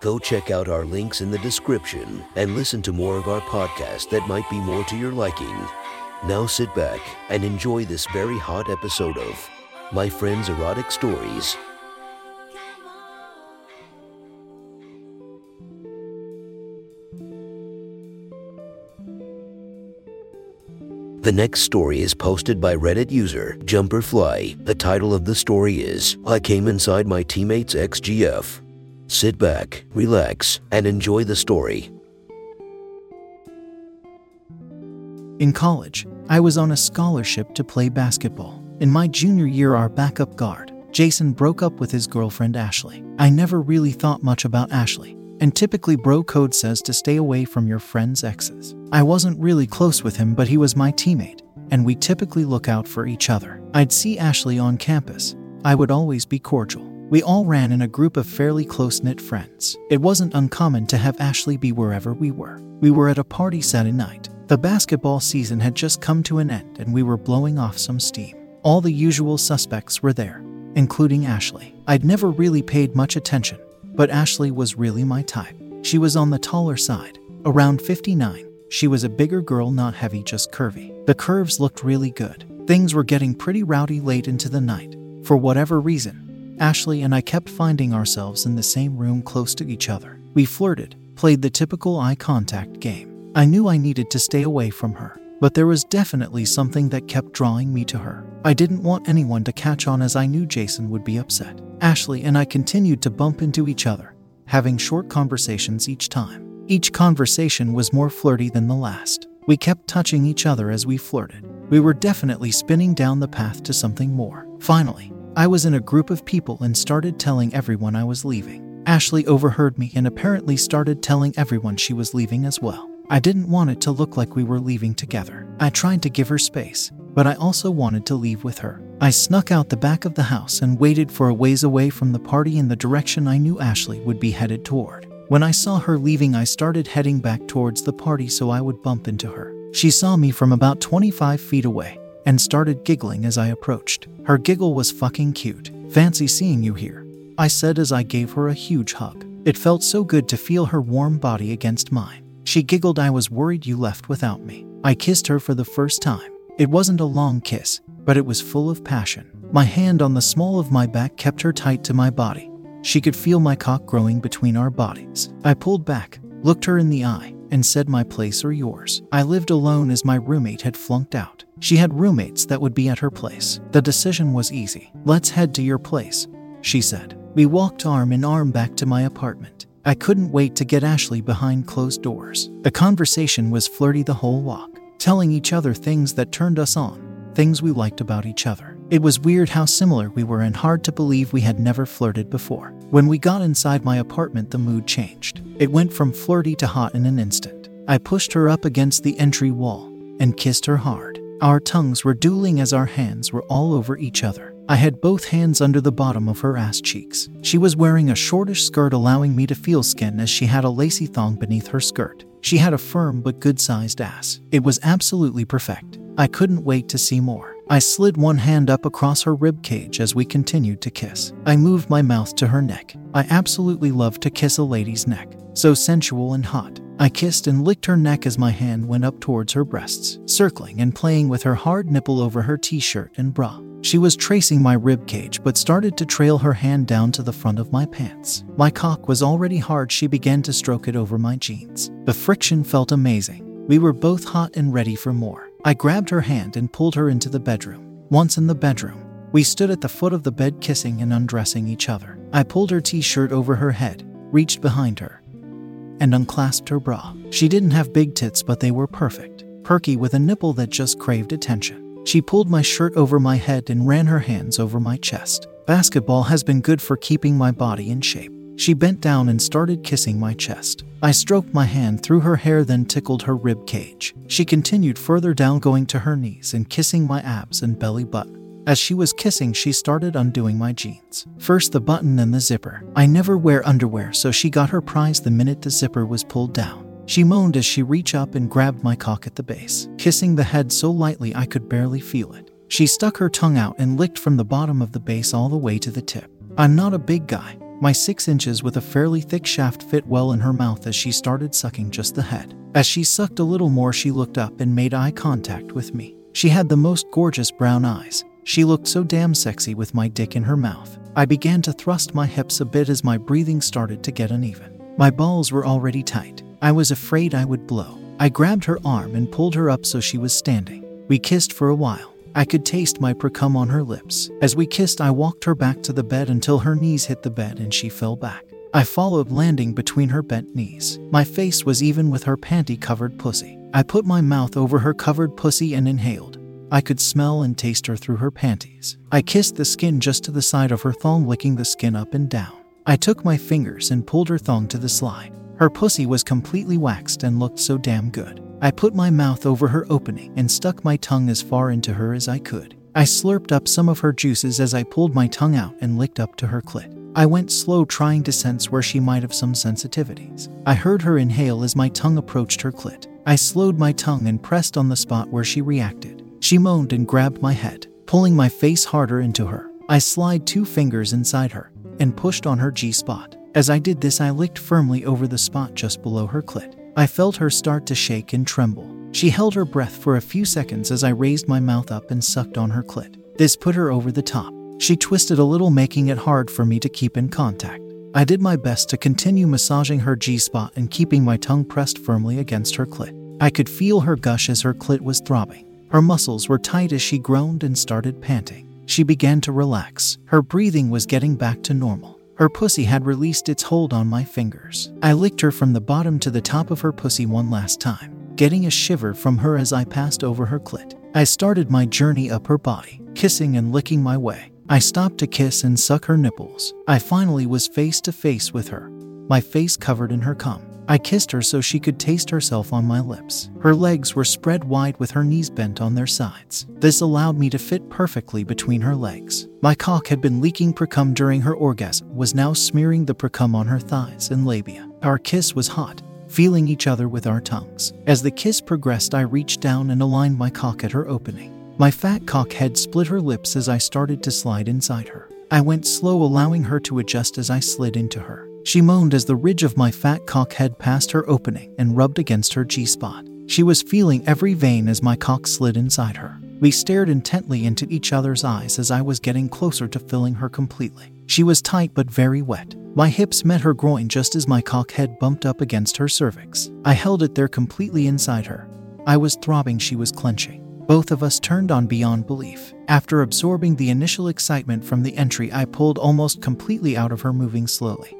Go check out our links in the description and listen to more of our podcast that might be more to your liking. Now sit back and enjoy this very hot episode of My Friend's Erotic Stories. The next story is posted by Reddit user Jumperfly. The title of the story is I Came Inside My Teammate's XGF. Sit back, relax, and enjoy the story. In college, I was on a scholarship to play basketball. In my junior year, our backup guard, Jason, broke up with his girlfriend Ashley. I never really thought much about Ashley, and typically, bro code says to stay away from your friend's exes. I wasn't really close with him, but he was my teammate, and we typically look out for each other. I'd see Ashley on campus. I would always be cordial. We all ran in a group of fairly close knit friends. It wasn't uncommon to have Ashley be wherever we were. We were at a party Saturday night. The basketball season had just come to an end, and we were blowing off some steam. All the usual suspects were there, including Ashley. I'd never really paid much attention but Ashley was really my type. She was on the taller side, around 59. She was a bigger girl, not heavy, just curvy. The curves looked really good. Things were getting pretty rowdy late into the night. For whatever reason, Ashley and I kept finding ourselves in the same room close to each other. We flirted, played the typical eye contact game. I knew I needed to stay away from her, but there was definitely something that kept drawing me to her. I didn't want anyone to catch on as I knew Jason would be upset. Ashley and I continued to bump into each other, having short conversations each time. Each conversation was more flirty than the last. We kept touching each other as we flirted. We were definitely spinning down the path to something more. Finally, I was in a group of people and started telling everyone I was leaving. Ashley overheard me and apparently started telling everyone she was leaving as well. I didn't want it to look like we were leaving together. I tried to give her space, but I also wanted to leave with her. I snuck out the back of the house and waited for a ways away from the party in the direction I knew Ashley would be headed toward. When I saw her leaving, I started heading back towards the party so I would bump into her. She saw me from about 25 feet away and started giggling as I approached. Her giggle was fucking cute. Fancy seeing you here, I said as I gave her a huge hug. It felt so good to feel her warm body against mine. She giggled, I was worried you left without me. I kissed her for the first time. It wasn't a long kiss, but it was full of passion. My hand on the small of my back kept her tight to my body. She could feel my cock growing between our bodies. I pulled back, looked her in the eye, and said, My place or yours. I lived alone as my roommate had flunked out. She had roommates that would be at her place. The decision was easy. Let's head to your place, she said. We walked arm in arm back to my apartment. I couldn't wait to get Ashley behind closed doors. The conversation was flirty the whole walk telling each other things that turned us on, things we liked about each other. It was weird how similar we were and hard to believe we had never flirted before. When we got inside my apartment, the mood changed. It went from flirty to hot in an instant. I pushed her up against the entry wall and kissed her hard. Our tongues were dueling as our hands were all over each other. I had both hands under the bottom of her ass cheeks. She was wearing a shortish skirt, allowing me to feel skin as she had a lacy thong beneath her skirt. She had a firm but good sized ass. It was absolutely perfect. I couldn't wait to see more. I slid one hand up across her rib cage as we continued to kiss. I moved my mouth to her neck. I absolutely love to kiss a lady's neck, so sensual and hot. I kissed and licked her neck as my hand went up towards her breasts, circling and playing with her hard nipple over her t shirt and bra. She was tracing my rib cage but started to trail her hand down to the front of my pants. My cock was already hard, she began to stroke it over my jeans. The friction felt amazing. We were both hot and ready for more. I grabbed her hand and pulled her into the bedroom. Once in the bedroom, we stood at the foot of the bed kissing and undressing each other. I pulled her t shirt over her head, reached behind her, and unclasped her bra. She didn't have big tits, but they were perfect, perky with a nipple that just craved attention. She pulled my shirt over my head and ran her hands over my chest. Basketball has been good for keeping my body in shape. She bent down and started kissing my chest. I stroked my hand through her hair, then tickled her rib cage. She continued further down, going to her knees and kissing my abs and belly button. As she was kissing, she started undoing my jeans. First the button, then the zipper. I never wear underwear, so she got her prize the minute the zipper was pulled down. She moaned as she reached up and grabbed my cock at the base, kissing the head so lightly I could barely feel it. She stuck her tongue out and licked from the bottom of the base all the way to the tip. I'm not a big guy. My six inches with a fairly thick shaft fit well in her mouth as she started sucking just the head. As she sucked a little more, she looked up and made eye contact with me. She had the most gorgeous brown eyes, she looked so damn sexy with my dick in her mouth. I began to thrust my hips a bit as my breathing started to get uneven. My balls were already tight. I was afraid I would blow. I grabbed her arm and pulled her up so she was standing. We kissed for a while. I could taste my precum on her lips. As we kissed, I walked her back to the bed until her knees hit the bed and she fell back. I followed, landing between her bent knees. My face was even with her panty covered pussy. I put my mouth over her covered pussy and inhaled. I could smell and taste her through her panties. I kissed the skin just to the side of her thong, licking the skin up and down. I took my fingers and pulled her thong to the slide. Her pussy was completely waxed and looked so damn good. I put my mouth over her opening and stuck my tongue as far into her as I could. I slurped up some of her juices as I pulled my tongue out and licked up to her clit. I went slow, trying to sense where she might have some sensitivities. I heard her inhale as my tongue approached her clit. I slowed my tongue and pressed on the spot where she reacted. She moaned and grabbed my head, pulling my face harder into her. I slid two fingers inside her and pushed on her G spot. As I did this, I licked firmly over the spot just below her clit. I felt her start to shake and tremble. She held her breath for a few seconds as I raised my mouth up and sucked on her clit. This put her over the top. She twisted a little, making it hard for me to keep in contact. I did my best to continue massaging her G spot and keeping my tongue pressed firmly against her clit. I could feel her gush as her clit was throbbing. Her muscles were tight as she groaned and started panting. She began to relax. Her breathing was getting back to normal. Her pussy had released its hold on my fingers. I licked her from the bottom to the top of her pussy one last time, getting a shiver from her as I passed over her clit. I started my journey up her body, kissing and licking my way. I stopped to kiss and suck her nipples. I finally was face to face with her, my face covered in her cum. I kissed her so she could taste herself on my lips. Her legs were spread wide with her knees bent on their sides. This allowed me to fit perfectly between her legs. My cock had been leaking precum during her orgasm, was now smearing the precum on her thighs and labia. Our kiss was hot, feeling each other with our tongues. As the kiss progressed, I reached down and aligned my cock at her opening. My fat cock head split her lips as I started to slide inside her. I went slow, allowing her to adjust as I slid into her. She moaned as the ridge of my fat cock head passed her opening and rubbed against her G spot. She was feeling every vein as my cock slid inside her. We stared intently into each other's eyes as I was getting closer to filling her completely. She was tight but very wet. My hips met her groin just as my cock head bumped up against her cervix. I held it there completely inside her. I was throbbing, she was clenching. Both of us turned on beyond belief. After absorbing the initial excitement from the entry, I pulled almost completely out of her, moving slowly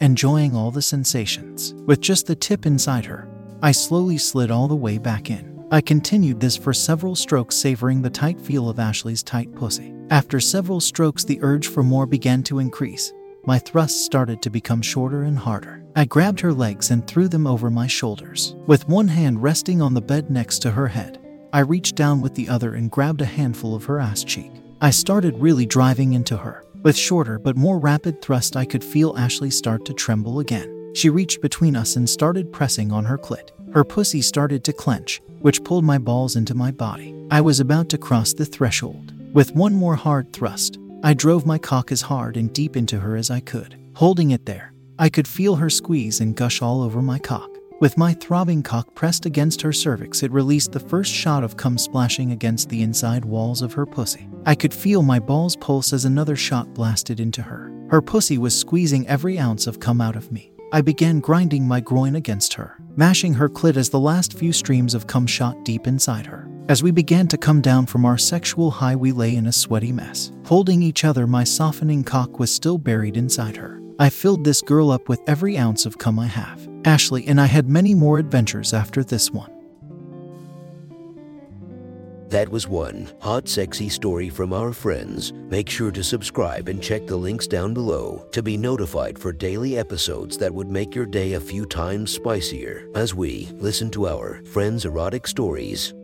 enjoying all the sensations. With just the tip inside her, I slowly slid all the way back in. I continued this for several strokes, savoring the tight feel of Ashley's tight pussy. After several strokes, the urge for more began to increase. My thrusts started to become shorter and harder. I grabbed her legs and threw them over my shoulders. With one hand resting on the bed next to her head, I reached down with the other and grabbed a handful of her ass cheek. I started really driving into her. With shorter but more rapid thrust, I could feel Ashley start to tremble again. She reached between us and started pressing on her clit. Her pussy started to clench, which pulled my balls into my body. I was about to cross the threshold. With one more hard thrust, I drove my cock as hard and deep into her as I could. Holding it there, I could feel her squeeze and gush all over my cock. With my throbbing cock pressed against her cervix, it released the first shot of cum splashing against the inside walls of her pussy. I could feel my balls pulse as another shot blasted into her. Her pussy was squeezing every ounce of cum out of me. I began grinding my groin against her, mashing her clit as the last few streams of cum shot deep inside her. As we began to come down from our sexual high, we lay in a sweaty mess. Holding each other, my softening cock was still buried inside her. I filled this girl up with every ounce of cum I have. Ashley and I had many more adventures after this one. That was one hot, sexy story from our friends. Make sure to subscribe and check the links down below to be notified for daily episodes that would make your day a few times spicier as we listen to our friends' erotic stories.